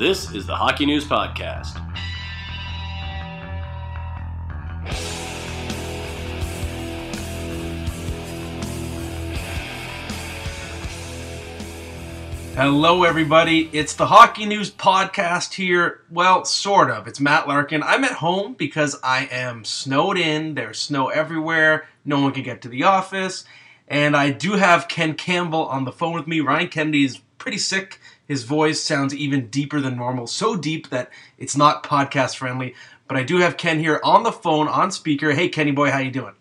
This is the Hockey News Podcast. Hello, everybody. It's the Hockey News Podcast here. Well, sort of. It's Matt Larkin. I'm at home because I am snowed in. There's snow everywhere. No one can get to the office. And I do have Ken Campbell on the phone with me. Ryan Kennedy is pretty sick. His voice sounds even deeper than normal, so deep that it's not podcast friendly. But I do have Ken here on the phone, on speaker. Hey, Kenny boy, how you doing?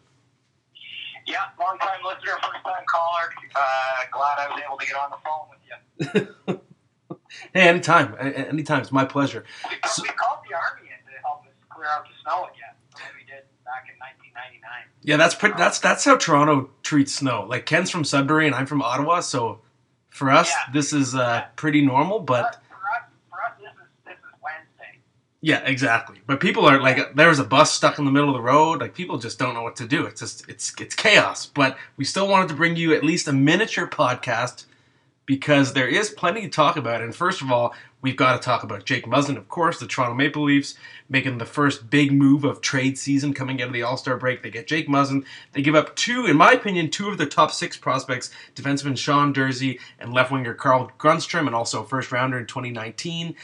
Yeah, long time listener, first time caller. Uh, glad I was able to get on the phone with you. hey, anytime, anytime. It's my pleasure. We, so, we called the army in to help us clear out the snow again. we did back in 1999. Yeah, that's pretty. That's that's how Toronto treats snow. Like Ken's from Sudbury and I'm from Ottawa, so for us yeah. this is uh, pretty normal. But yeah, exactly. But people are like, there was a bus stuck in the middle of the road. Like people just don't know what to do. It's just it's it's chaos. But we still wanted to bring you at least a miniature podcast because there is plenty to talk about. And first of all, we've got to talk about Jake Muzzin, of course, the Toronto Maple Leafs making the first big move of trade season coming out of the All Star break. They get Jake Muzzin. They give up two, in my opinion, two of their top six prospects: defenseman Sean Durzi and left winger Carl Grundstrom, and also first rounder in 2019.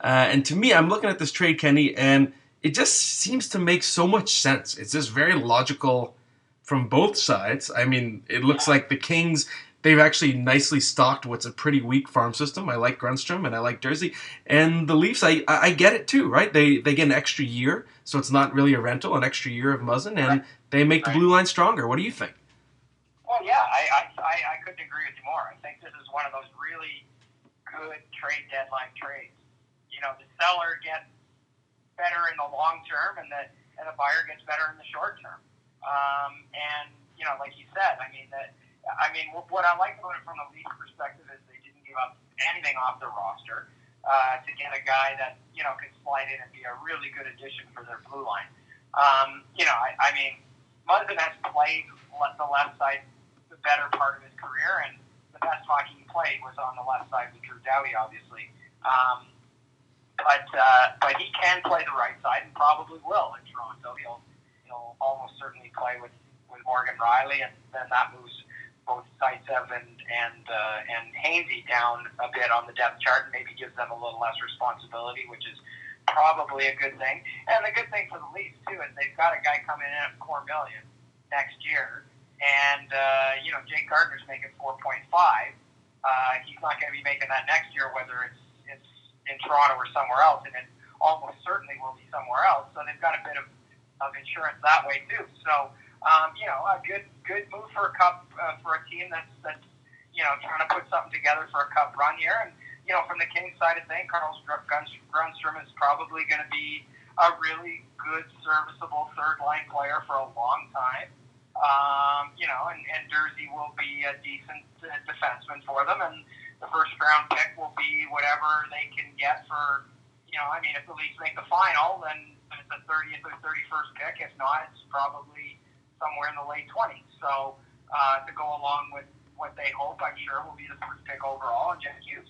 Uh, and to me, I'm looking at this trade, Kenny, and it just seems to make so much sense. It's just very logical from both sides. I mean, it looks like the Kings they've actually nicely stocked what's a pretty weak farm system. I like Grundstrom and I like Durzi. and the Leafs. I I get it too, right? They they get an extra year, so it's not really a rental, an extra year of Muzzin, and right. they make right. the blue line stronger. What do you think? Well, yeah, I, I I couldn't agree with you more. I think this is one of those really good trade deadline trades you know the seller gets better in the long term, and the and the buyer gets better in the short term. Um, and you know, like you said, I mean that. I mean, what I like about it from the Leafs perspective is they didn't give up anything off their roster uh, to get a guy that you know could slide in and be a really good addition for their blue line. Um, you know, I, I mean, Muzzin has played the left side the better part of his career, and the best hockey he played was on the left side with Drew Doughty, obviously. Um, but uh, but he can play the right side and probably will in Toronto. He'll he'll almost certainly play with, with Morgan Rielly, and then that moves both Zaitsev and and uh, and Hainsey down a bit on the depth chart, and maybe gives them a little less responsibility, which is probably a good thing. And the good thing for the Leafs too is they've got a guy coming in at four million next year, and uh, you know Jake Gardiner's making four point five. Uh, he's not going to be making that next year, whether it's in Toronto or somewhere else, and it almost certainly will be somewhere else. So they've got a bit of, of insurance that way too. So um, you know, a good good move for a cup uh, for a team that's that's you know trying to put something together for a cup run here. And you know, from the Kings side of things, Carl Grundstrom is probably going to be a really good, serviceable third line player for a long time. Um, you know, and, and Durzi will be a decent uh, defenseman for them, and the first round pick will be whatever they can get for, you know, I mean, if the Leafs make the final, then it's a 30th or 31st pick. If not, it's probably somewhere in the late 20s. So uh, to go along with what they hope, I'm sure, will be the first pick overall and Jack Hughes.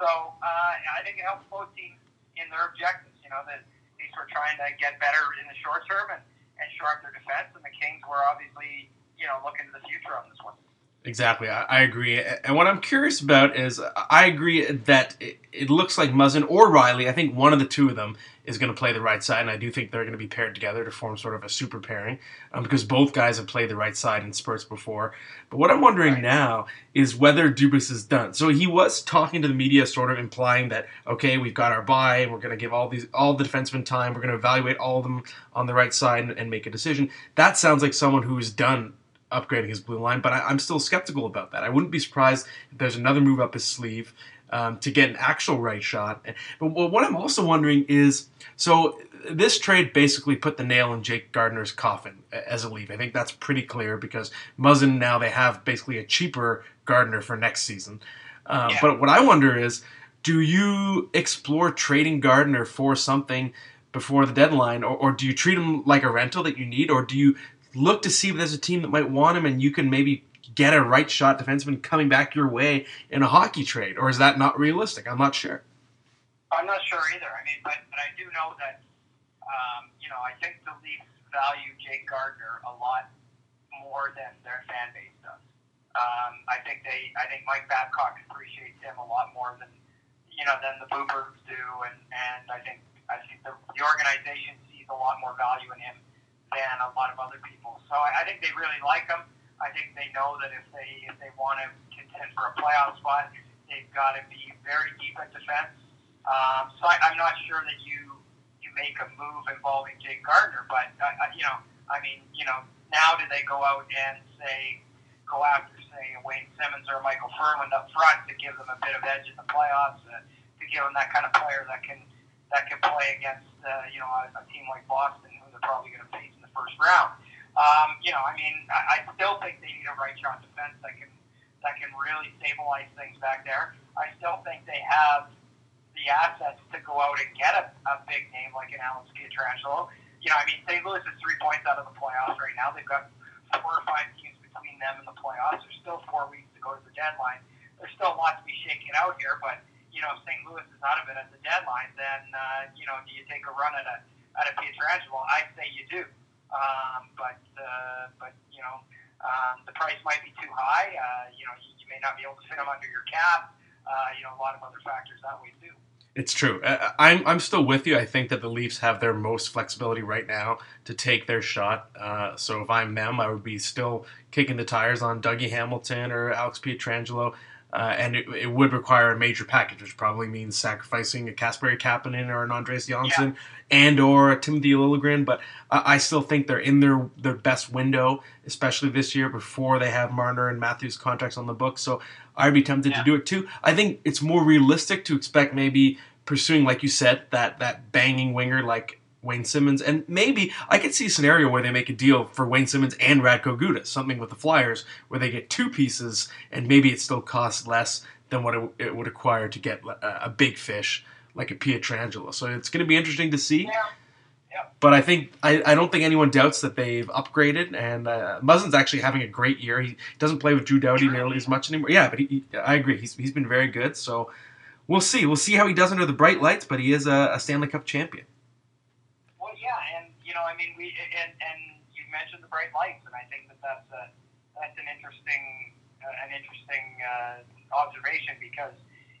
So uh, I think it helps both teams in their objectives. You know, the Leafs were trying to get better in the short term and, and shore up their defense, and the Kings were obviously, you know, looking to the future on this one. Exactly, I, I, agree. And what I'm curious about is, I agree that it, it, looks like Muzzin or Rielly. I think one of the two of them is going to play the right side, and I do think they're going to be paired together to form sort of a super pairing, um, because both guys have played the right side in spurts before. But what I'm wondering right. now is whether Dubas is done. So he was talking to the media, sort of implying that okay, we've got our buy, and we're going to give all these all the defensemen time. We're going to evaluate all of them on the right side and, and make a decision. That sounds like someone who's done upgrading his blue line, but I, am still skeptical about that. I wouldn't be surprised if there's another move up his sleeve. um, to get an actual right shot. But what I'm also wondering is so this trade basically put the nail in Jake Gardiner's coffin as a leave. I think that's pretty clear because Muzzin now they have basically a cheaper Gardiner for next season. Uh, yeah. But what I wonder is, do you explore trading Gardiner for something before the deadline, or, or do you treat him like a rental that you need, or do you look to see if there's a team that might want him and you can maybe get a right shot defenseman coming back your way in a hockey trade, or is that not realistic? I'm not sure. I'm not sure either. I mean, but, but I do know that um, you know, I think the Leafs value Jake Gardiner a lot more than their fan base does. Um, I think they, I think Mike Babcock appreciates him a lot more than, you know, than the Boobers do, and and I think I think the, the organization sees a lot more value in him than a lot of other people. So I, I think they really like him. I think they know that if they if they want to contend for a playoff spot, they've got to be very deep at defense. Um, so I, I'm not sure that you you make a move involving Jake Gardiner. But uh, uh, you know, I mean, you know, now do they go out and say go after say Wayne Simmonds or Michael Ferland up front to give them a bit of edge in the playoffs, uh, to give them that kind of player that can that can play against uh, you know a, a team like Boston, who they're probably going to face first round. Um, you know, I mean, I, I still think they need a right shot defense that can that can really stabilize things back there. I still think they have the assets to go out and get a, a big name like an Alex Pietrangelo. You know, I mean, St. Louis is three points out of the playoffs right now. They've got four or five teams between them and the playoffs. There's still four weeks to go to the deadline. There's still a lot to be shaken out here, but you know, if St. Louis is out of it at the deadline, then uh, you know, do you take a run at a at a Pietrangelo? I'd say you do. Um, but uh, but you know, um, the price might be too high. Uh, you know, you, you may not be able to fit him under your cap. Uh, you know, a lot of other factors that way too. It's true. I'm I'm still with you. I think that the Leafs have their most flexibility right now to take their shot. Uh, so if I'm them, I would be still kicking the tires on Dougie Hamilton or Alex Pietrangelo. Uh, and it, it, would require a major package, which probably means sacrificing a Casper Kapanen or an Andreas Johnsson yeah. and or a Timothy Liljegren. But I still think they're in their their best window, especially this year before they have Marner and Matthews contracts on the books. So I'd be tempted yeah. to do it too. I think it's more realistic to expect maybe pursuing, like you said, that that banging winger like Wayne Simmonds, and maybe I could see a scenario where they make a deal for Wayne Simmonds and Radko Gudas, something with the Flyers where they get two pieces, and maybe it still costs less than what it, it would require to get a, a, big fish like a Pietrangelo. So it's going to be interesting to see. Yeah. But I think I, I don't think anyone doubts that they've upgraded, and uh, Muzzin's actually having a great year. He doesn't play with Drew Doughty nearly as much anymore. Yeah, but he, he, I agree. He's, he's been very good. So we'll see. We'll see how he does under the bright lights. But he is a, a Stanley Cup champion you know, I mean, we and and you mentioned the bright lights, and I think that that's a that's an interesting uh, an interesting uh, observation because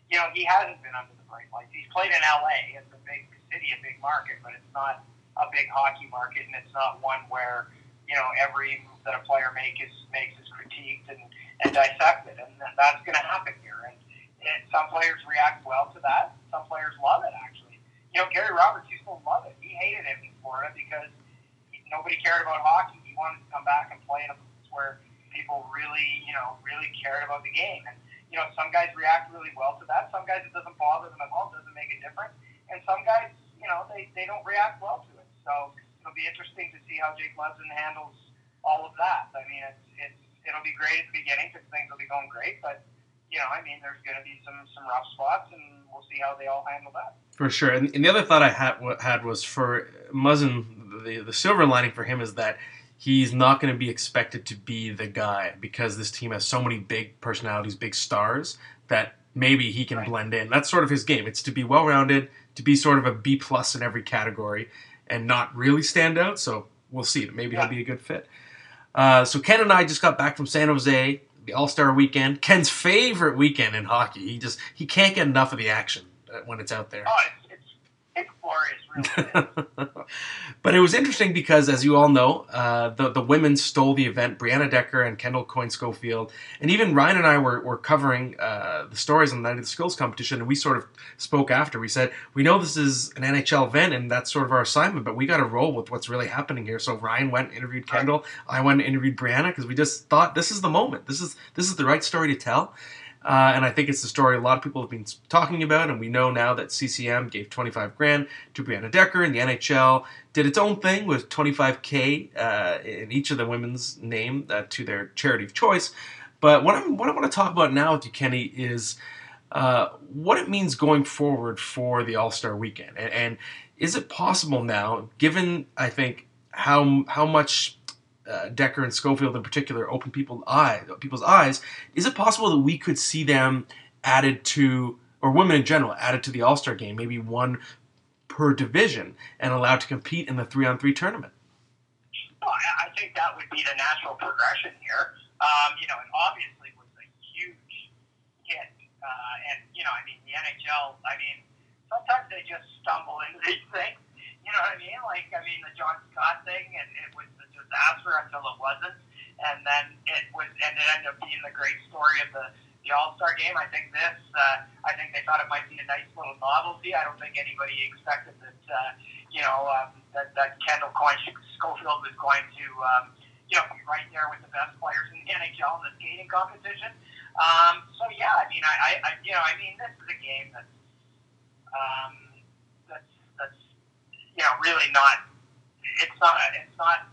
you know he hasn't been under the bright lights. He's played in LA. It's a big city, a big market, but it's not a big hockey market, and it's not one where you know every move that a player make is makes is critiqued and, and dissected, and that's going to happen here. And, and some players react well to that. Some players love it actually. You know, Gary Roberts used to love it. He hated it Florida because he, nobody cared about hockey. He wanted to come back and play in a place where people really, you know, really cared about the game. And you know, some guys react really well to that. Some guys it doesn't bother them at all. Doesn't make a difference. And some guys, you know, they, they don't react well to it. So it'll be interesting to see how Jake Muzzin handles all of that. I mean, it's it's it'll be great at the beginning because things will be going great, but you know, I mean, there's going to be some some rough spots, and we'll see how they all handle that. For sure. And, and the other thought I had had was for Muzzin, the the silver lining for him is that he's not going to be expected to be the guy because this team has so many big personalities, big stars that maybe he can right. blend in. That's sort of his game. It's to be well rounded, to be sort of a B plus in every category, and not really stand out. So we'll see. Maybe yeah. he'll be a good fit. Uh, so Ken and I just got back from San Jose the All Star Weekend, Ken's favorite weekend in hockey. He just he can't get enough of the action uh, when it's out there. Oh, it's, it's, it's glorious. but it was interesting because, as you all know, uh, the the women stole the event. Brianna Decker and Kendall Coyne Schofield, and even Ryan and I were, were covering uh, the stories on the night of the skills competition, and we sort of spoke after. We said we know this is an NHL event, and that's sort of our assignment, but we got to roll with what's really happening here. So Ryan went and interviewed Kendall. I went and interviewed Brianna because we just thought this is the moment. This is this is the right story to tell. Uh, and I think it's the story a lot of people have been talking about, and we know now that CCM gave 25 grand to Brianna Decker, and the NHL did its own thing with 25k uh, in each of the women's name uh, to their charity of choice. But what, what I want to talk about now with you, Kenny, is uh, what it means going forward for the All Star Weekend, and, and is it possible now, given I think how how much uh, Decker and Schofield in particular open people's eye people's eyes, is it possible that we could see them added to, or women in general added to the All Star game, maybe one per division, and allowed to compete in the three on three tournament? Well, I think that would be the natural progression here. Um, you know, it obviously was a huge hit, uh, and you know, I mean, the NHL. I mean, sometimes they just stumble into these things. You know what I mean? Like, I mean, the John Scott thing, and it was disaster until it wasn't, and then it was, and it ended up being the great story of the the All Star game. I think this, uh, I think they thought it might be a nice little novelty. I don't think anybody expected that, uh, you know, um, that, that Kendall Coyne Schofield was going to, um, you know, be right there with the best players in the NHL in the skating competition. Um, so yeah, I mean, I, I, you know, I mean, this is a game that's, um, that's, that's, you know, really not. It's not. It's not.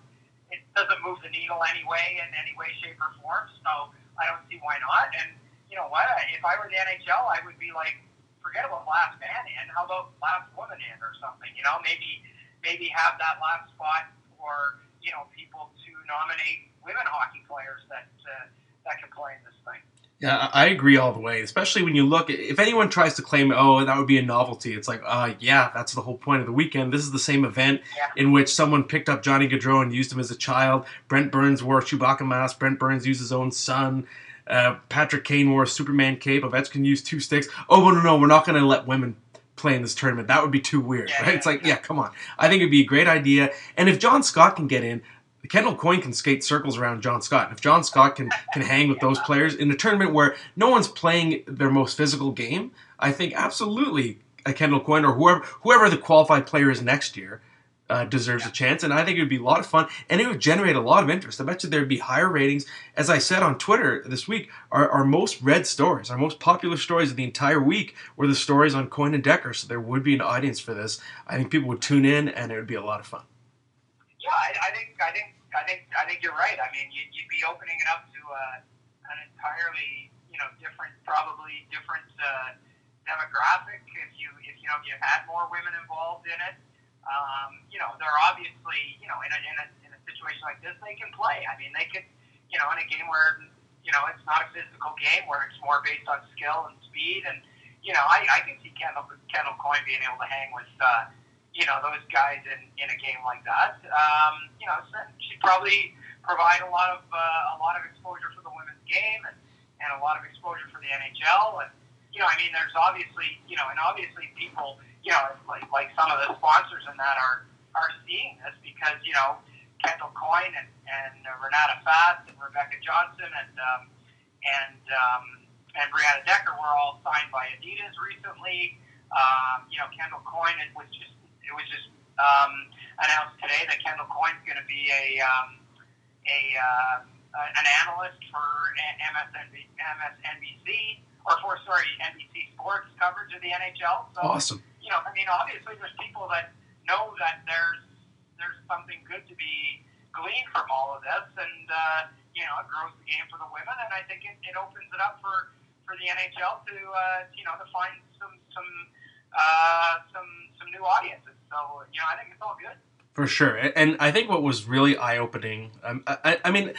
Doesn't move the needle anyway in any way, shape, or form. So I don't see why not. And you know what? If I were the NHL, I would be like, forget about last man in. How about last woman in or something? You know, maybe maybe have that last spot for you know people to nominate women hockey players that uh, that can play in this thing. Yeah, I agree all the way. Especially when you look, if anyone tries to claim, oh, that would be a novelty, it's like, uh, yeah, that's the whole point of the weekend. This is the same event Yeah. in which someone picked up Johnny Gaudreau and used him as a child. Brent Burns wore a Chewbacca mask. Brent Burns used his own son. Uh, Patrick Kane wore a Superman cape. Ovechkin used two sticks. Oh, no, no, no, we're not going to let women play in this tournament. That would be too weird, Yeah, right? yeah, It's like, yeah. yeah, come on. I think it'd be a great idea. And if John Scott can get in, Kendall Coyne can skate circles around John Scott. And if John Scott can can hang with those players in a tournament where no one's playing their most physical game, I think absolutely a Kendall Coyne or whoever whoever the qualified player is next year uh, deserves a chance. And I think it would be a lot of fun and it would generate a lot of interest. I bet you there'd be higher ratings. As I said on Twitter this week, our, our most read stories, our most popular stories of the entire week were the stories on Coyne and Decker. So there would be an audience for this. I think people would tune in and it would be a lot of fun. Yeah, I, I think I think I think I think you're right. I mean, you'd, you'd be opening it up to uh, an entirely you know different, probably different uh, demographic if you if you know if you had more women involved in it. Um, you know, they're obviously you know in a, in a in a situation like this they can play. I mean, they could you know in a game where you know it's not a physical game where it's more based on skill and speed and you know I, I can see Kendall Kendall Coyne being able to hang with. Uh, you know those guys in, in a game like that. Um, you know, she'd probably provide a lot of uh, a lot of exposure for the women's game and, and a lot of exposure for the NHL. And you know, I mean, there's obviously you know, and obviously people, you know, like like some of the sponsors in that are are seeing this because you know Kendall Coyne and and Renata Fast and Rebecca Johnston and um, and um, and Brianna Decker were all signed by Adidas recently. Um, you know, Kendall Coyne was just it was just um, announced today that Kendall Coyne's going to be a um, a uh, an analyst for MSNB, MSNBC or for sorry NBC Sports coverage of the NHL. So Awesome. you know, I mean, obviously there's people that know that there's there's something good to be gleaned from all of this, and uh, you know, it grows the game for the women, and I think it, it opens it up for for the NHL to uh, you know to find some some uh, some some new audiences. So you know, I think it's all good. For sure, and I think what was really eye-opening. Um, I, I mean,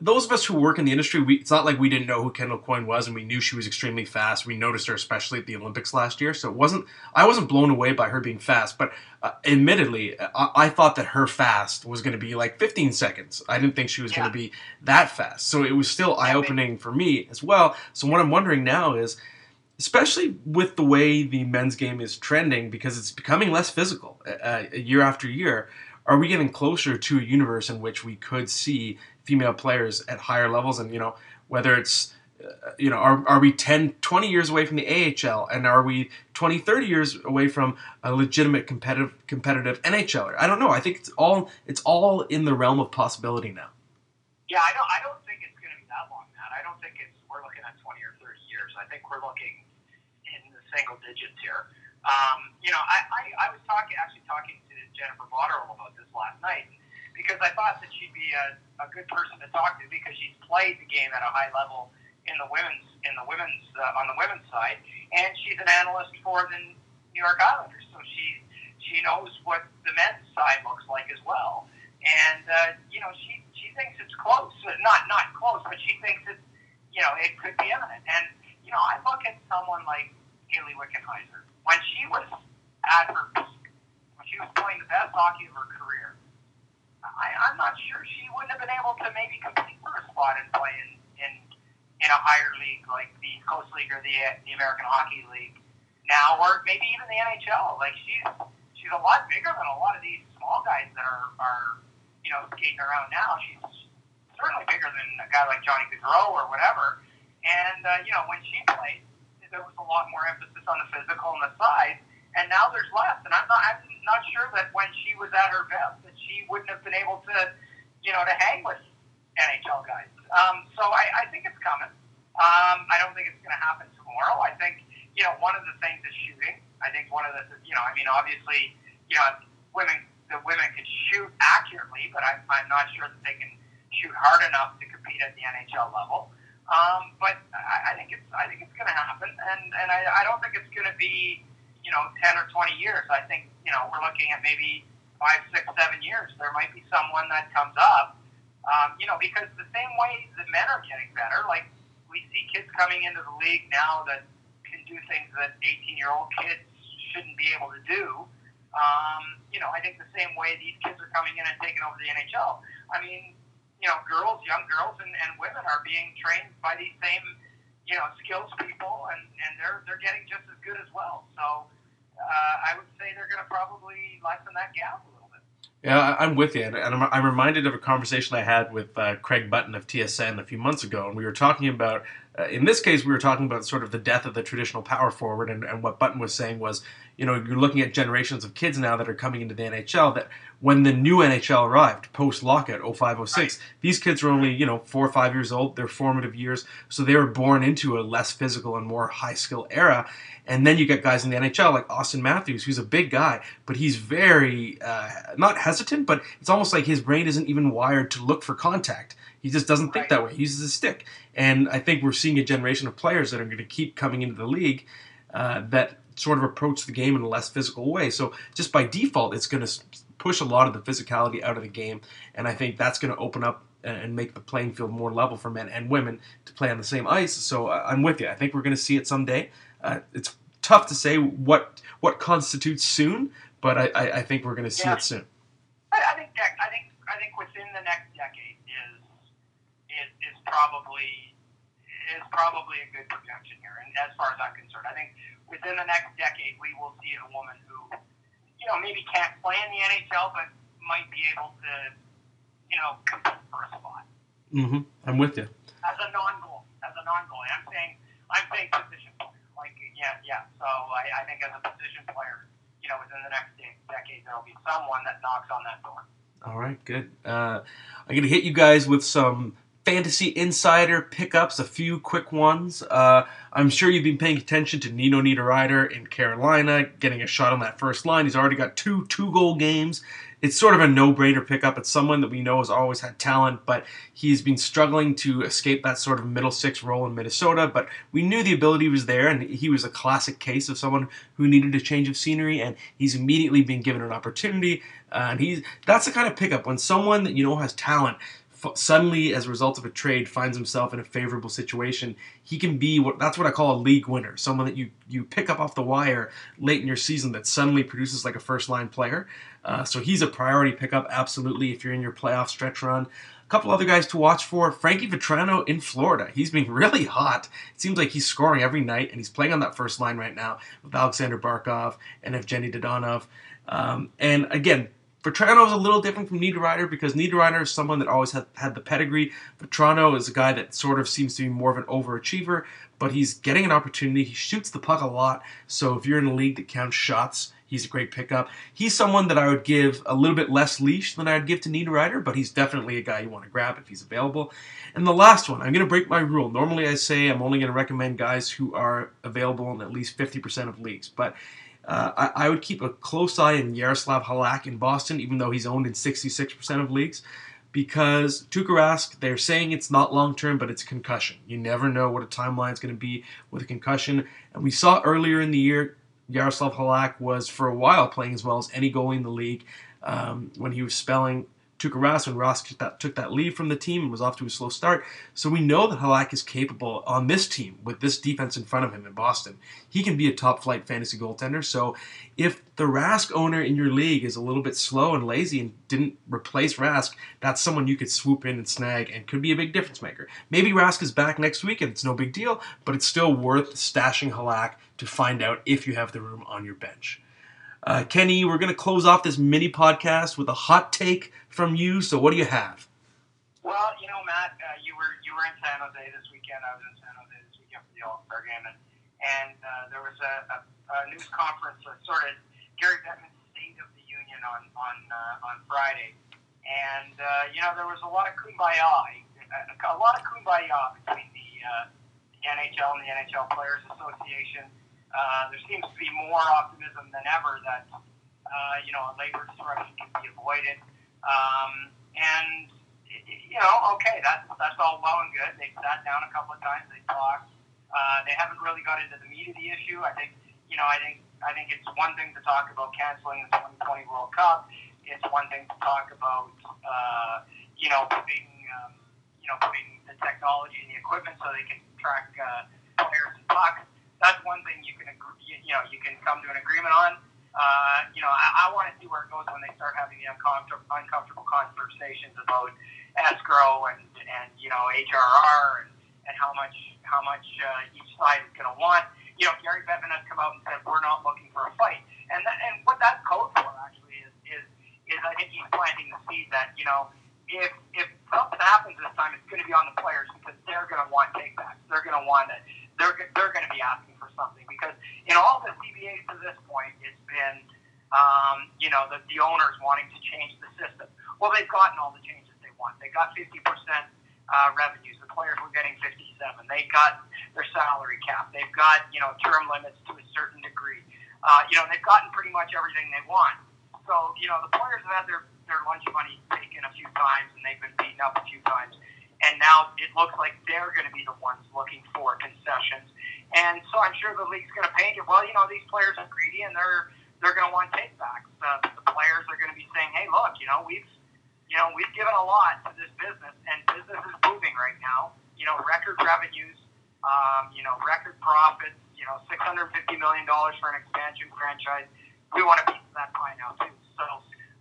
those of us who work in the industry, we, it's not like we didn't know who Kendall Coyne was, and we knew she was extremely fast. We noticed her especially at the Olympics last year, so it wasn't. I wasn't blown away by her being fast, but uh, admittedly, I, I thought that her fast was going to be like 15 seconds. I didn't think she was going to be that fast, so it was still eye-opening for me as well. So what I'm wondering now is especially with the way the men's game is trending because it's becoming less physical uh, year after year are we getting closer to a universe in which we could see female players at higher levels and you know whether it's uh, you know are, are we 10 20 years away from the AHL and are we 20 30 years away from a legitimate competitive competitive NHLer I don't know I think it's all it's all in the realm of possibility now Yeah, I don't. I don't think it's going to be that long, Matt. I don't think it's. We're looking at twenty or thirty years. I think we're looking single digits here. Um, you know, I, I, I was talking actually talking to Jennifer Botterill about this last night because I thought that she'd be a, a good person to talk to because she's played the game at a high level in the women's in the women's uh, on the women's side, and she's an analyst for the New York Islanders, so she she knows what the men's side looks like as well. And uh, you know, she she thinks it's close, not not close, but she thinks it's you know it could be imminent. And you know, I look at someone like Hayley Wickenheiser when she was at her peak, when she was playing the best hockey of her career. I, I'm not sure she wouldn't have been able to maybe compete for a spot and play in, in in a higher league like the Coast League or the the American Hockey League now, or maybe even the NHL. Like she's she's a lot bigger than a lot of these small guys that are are you know skating around now. She's certainly bigger than a guy like Johnny Gaudreau or whatever. And uh, you know when she played, there was a lot more emphasis on the physical and the size. And now there's less. And I'm not I'm not sure that when she was at her best that she wouldn't have been able to you know to hang with NHL guys. Um, so I, I think it's coming. Um, I don't think it's going to happen tomorrow. I think you know one of the things is shooting. I think one of the you know I mean obviously you know women the women can shoot accurately, but I'm, I'm not sure that they can shoot hard enough to compete at the NHL level. Um, but I, I think it's I think it's going to happen, and and I, I don't think it's going to be you know ten or twenty years. I think you know we're looking at maybe five, six, seven years. There might be someone that comes up, um, you know, because the same way the men are getting better, like we see kids coming into the league now that can do things that 18 year old kids shouldn't be able to do. Um, you know, I think the same way these kids are coming in and taking over the NHL. I mean, you know, girls, young girls, and, and women are being trained by these same, you know, skills people, and, and they're they're getting just as good as well. So uh, I would say they're going to probably lessen that gap a little bit. Yeah, I'm with you, and I'm, I'm reminded of a conversation I had with uh, Craig Button of TSN a few months ago, and we were talking about, uh, in this case, we were talking about sort of the death of the traditional power forward, and, and what Button was saying was, you know, you're looking at generations of kids now that are coming into the NHL that when the new NHL arrived post lockout 05 06, right. these kids were only, you know, four or five years old, their formative years, so they were born into a less physical and more high skill era. And then you get guys in the NHL like Auston Matthews, who's a big guy, but he's very uh, not hesitant, but it's almost like his brain isn't even wired to look for contact. He just doesn't right. think that way. He uses a stick. And I think we're seeing a generation of players that are going to keep coming into the league uh, that sort of approach the game in a less physical way. So just by default, it's going to push a lot of the physicality out of the game, and I think that's going to open up and make the playing field more level for men and women to play on the same ice. So uh, I'm with you. I think we're going to see it someday. Uh, it's tough to say what what constitutes soon, but I, I, I think we're going to see yeah. it soon. I, I think I think I think within the next decade probably is probably a good projection here. And as far as I'm concerned, I think within the next decade we will see a woman who you know maybe can't play in the NHL, but might be able to you know compete for a spot. Mm-hmm. I'm with you. As a non-goal, as a non-goal, I'm saying I'm saying position player. like yeah, yeah. So I, I think as a position player, you know, within the next decade, there will be someone that knocks on that door. All right, good. Uh, I'm going to hit you guys with some fantasy insider pickups, a few quick ones. Uh, I'm sure you've been paying attention to Nino Niederreiter in Carolina, getting a shot on that first line. He's already got two two goal games it's sort of a no-brainer pickup. It's someone that we know has always had talent, but he's been struggling to escape that sort of middle six role in Minnesota. But we knew the ability was there, and he was a classic case of someone who needed a change of scenery, and he's immediately been given an opportunity. Uh, and he's that's the kind of pickup when someone that you know has talent suddenly, as a result of a trade, finds himself in a favorable situation, he can be what that's what I call a league winner. Someone that you you pick up off the wire late in your season that suddenly produces like a first line player. Uh, so he's a priority pickup, absolutely, if you're in your playoff stretch run. A couple other guys to watch for Frankie Vatrano in Florida. He's been really hot. It seems like he's scoring every night, and he's playing on that first line right now with Aleksander Barkov and Evgeny Dadonov. Um, and again, Vatrano is a little different from Niederreiter because Niederreiter is someone that always had, had the pedigree. Vatrano is a guy that sort of seems to be more of an overachiever, but he's getting an opportunity. He shoots the puck a lot, so if you're in a league that counts shots, he's a great pickup. He's someone that I would give a little bit less leash than I'd give to Niederreiter, but he's definitely a guy you want to grab if he's available. And the last one, I'm going to break my rule. Normally I say I'm only going to recommend guys who are available in at least 50% of leagues, but uh, I, I, would keep a close eye on Yaroslav Halak in Boston, even though he's owned in 66% of leagues, because Tuukka Rask, they're saying it's not long term, but it's concussion. You never know what a timeline is going to be with a concussion. And we saw earlier in the year, Yaroslav Halak was for a while playing as well as any goalie in the league um, when he was spelling Tuukka Rask when Rask took that, took that lead from the team and was off to a slow start. So we know that Halak is capable on this team with this defense in front of him in Boston. He can be a top flight fantasy goaltender. So if the Rask owner in your league is a little bit slow and lazy and didn't replace Rask, that's someone you could swoop in and snag and could be a big difference maker. Maybe Rask is back next week and it's no big deal, but it's still worth stashing Halak to find out if you have the room on your bench. Uh, Kenny, we're going to close off this mini podcast with a hot take from you. So, what do you have? Well, you know, Matt, uh, you were you were in San Jose this weekend. I was in San Jose this weekend for the All Star game, and, and uh, there was a, a, a news conference, a sort of Gary Bettman's State of the Union on on uh, on Friday, and uh, you know there was a lot of kumbaya, a, a lot of kumbaya between the, uh, the NHL and the NHL Players Association uh, there seems to be more optimism than ever that uh, you know a labor disruption can be avoided. Um, and you know, okay, that's that's all well and good. They sat down a couple of times. They talked. Uh, they haven't really got into the meat of the issue. I think you know. I think I think it's one thing to talk about canceling the 2020 World Cup. It's one thing to talk about uh, you know putting um, you know putting the technology and the equipment so they can track uh, players and pucks that's one thing you can agree, you know you can come to an agreement on. Uh, you know, I, I want to see where it goes when they start having the uncomfortable, uncomfortable conversations about escrow and and you know HRR and, and how much how much uh, each side is going to want. You know, Gary Bettman has come out and said we're not looking for a fight, and that, and what that's code for actually is is is I think he's planting the seed that you know if if something happens this time, it's going to be on the players because they're going to want takebacks. They're going to want it. They're they're going to be asking for something because in all the CBAs to this point, been um, you know the, the owners wanting to change the system. Well, they've gotten all the changes they want. They got 50 percent uh, revenues. The players were getting 57. They got their salary cap. They've got you know term limits to a certain degree. Uh, you know they've gotten pretty much everything they want. So you know the players have had their their lunch money taken a few times and they've been beaten up a few times and now it looks like they're going to be the ones looking for concessions. And so I'm sure the league's going to paint it. Well, you know, these players are greedy and they're they're going to want takebacks. Uh, the players are going to be saying, "Hey, look, you know, we've you know we've given a lot to this business, and business is booming right now. You know, record revenues, um, you know, record profits. You know, six hundred fifty million dollars for an expansion franchise. We want a piece of that pie now too. So,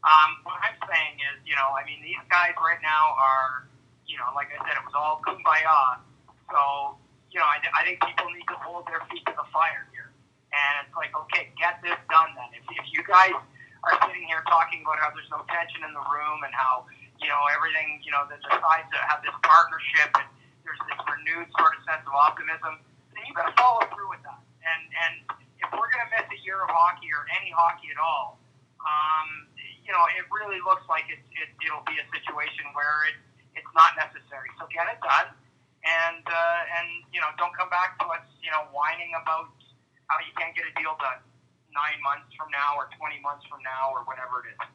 um, what I'm saying is, you know, I mean, these guys right now are you know, like I said, it was all kumbaya. So, you know, I, I think people need to hold their feet to the fire it's like, okay, get this done then. If, if you guys are sitting here talking about how there's no tension in the room and how, you know, everything, you know, that decides to have this partnership and there's this renewed sort of sense of optimism, then you got to follow through with that. And, and if we're going to miss a year of hockey or any hockey at all, um, you know, it really looks like it, it, it'll be a situation where it, it's not necessary. So get it done, and uh, and you know don't come back to us you know whining about how you can't get a deal done nine months from now or 20 months from now or whatever it is.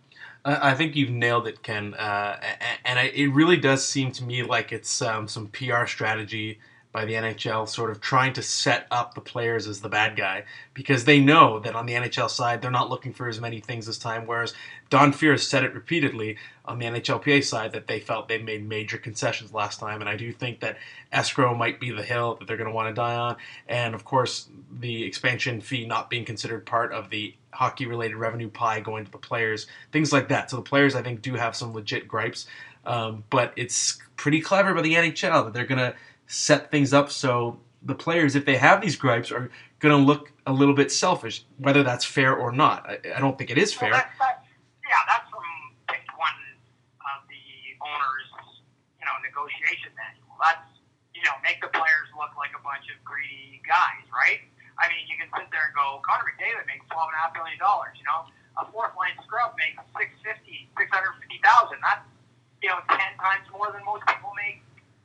I think you've nailed it, Ken. Uh, and I, it really does seem to me like it's um, some PR strategy by the NHL, sort of trying to set up the players as the bad guy because they know that on the NHL side they're not looking for as many things this time. Whereas Don Fehr said it repeatedly on the NHLPA side that they felt they made major concessions last time, and I do think that escrow might be the hill that they're going to want to die on, and of course the expansion fee not being considered part of the hockey-related revenue pie going to the players, things like that. So the players I think do have some legit gripes. Um, but it's pretty clever by the NHL that they're going to set things up so the players, if they have these gripes, are going to look a little bit selfish, whether that's fair or not. I, I don't think it is fair. Well, that's, that's, yeah, that's from one of the owner's, you know, negotiation manual. That's, you know, make the players look like a bunch of greedy guys, right? I mean, you can sit there and go, Connor McDavid makes twelve and a half million dollars. You know, a fourth line scrub makes six fifty, six hundred fifty thousand. That's you know ten times more than most people make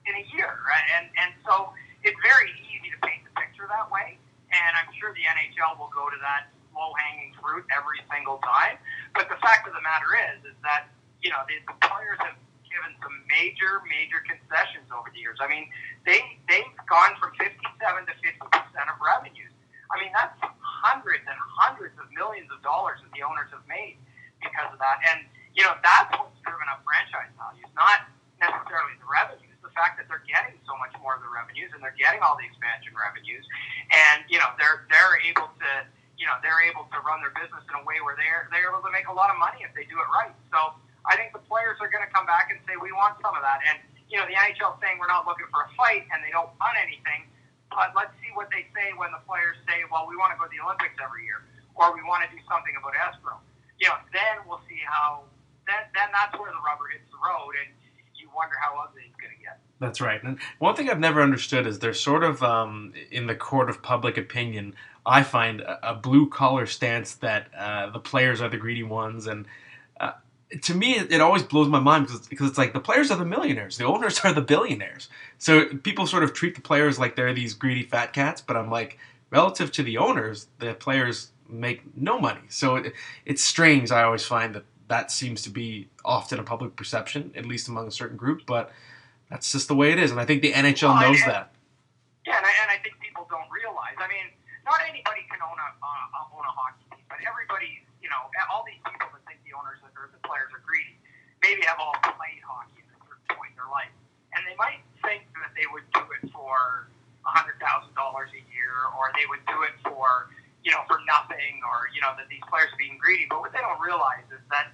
in a year, right? And and so it's very easy to paint the picture that way. And I'm sure the NHL will go to that low hanging fruit every single time. But the fact of the matter is, is that you know the, the players have given some major, major concessions over the years. I mean, they they've gone from 57 to 50 percent of revenues. I mean, that's hundreds and hundreds of millions of dollars that the owners have made because of that. And you know, that's what's driven up franchise values, not necessarily the revenues. The fact that they're getting so much more of the revenues and they're getting all the expansion revenues, and you know, they're they're able to you know they're able to run their business in a way where they're they're able to make a lot of money if they do it right. So I think the players are going to come back and say we want some of that. And you know the NHL saying we're not looking for a fight and they don't want anything. But let's see what they say when the players say, well, we want to go to the Olympics every year, or we want to do something about escrow. You know, then we'll see how. Then then that's where the rubber hits the road, and you wonder how ugly get. That's right. And one thing I've never understood is there's sort of um, in the court of public opinion. I find a, a blue collar stance that uh, the players are the greedy ones, and uh, to me, it, it, always blows my mind because, because it's like the players are the millionaires, the owners are the billionaires. So people sort of treat the players like they're these greedy fat cats, but I'm like, relative to the owners, the players make no money. So it, it's strange. I always find that that seems to be often a public perception, at least among a certain group, but that's just the way it is. And I think the NHL well, knows and, that. Yeah, and I, and I, think people don't realize. I mean, not anybody can own a, uh, own a hockey team, but everybody, you know, all these people that think the owners or the players are greedy, maybe have all played hockey at a certain point in their life, and they might think that they would do it for a hundred thousand dollars a year, or they would do it for you know for nothing, or you know that these players are being greedy. But what they don't realize is that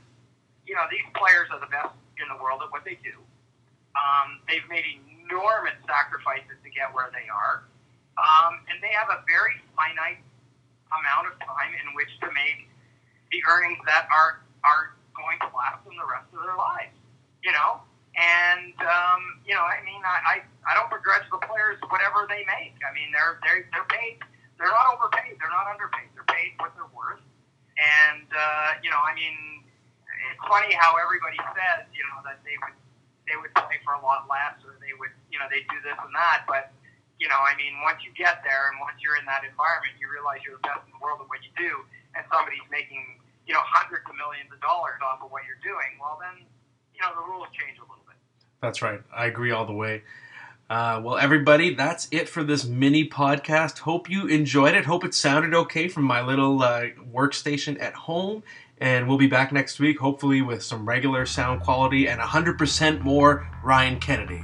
you know these players are the best in the world at what they do. Um, they've made enormous sacrifices to get where they are, um, and they have a very finite amount of time in which to make the earnings that are are going to last them the rest of their lives. You know, and um, you know, I mean, I, I I don't begrudge the players whatever they make. I mean, they're they're they're paid. They're not overpaid. They're not underpaid. They're paid what they're worth. And uh, you know, I mean, it's funny how everybody says you know that they would they would play for a lot less or they would you know they do this and that, but you know, I mean, once you get there and once you're in that environment, you realize you're the best in the world at what you do, and somebody's making you know, hundreds of millions of dollars off of what you're doing, well, then, you know, the rules change a little bit. That's right. I agree all the way. Uh, well, everybody, that's it for this mini podcast. Hope you enjoyed it. Hope it sounded okay from my little uh, workstation at home. And we'll be back next week, hopefully, with some regular sound quality and 100% more Ryan Kennedy.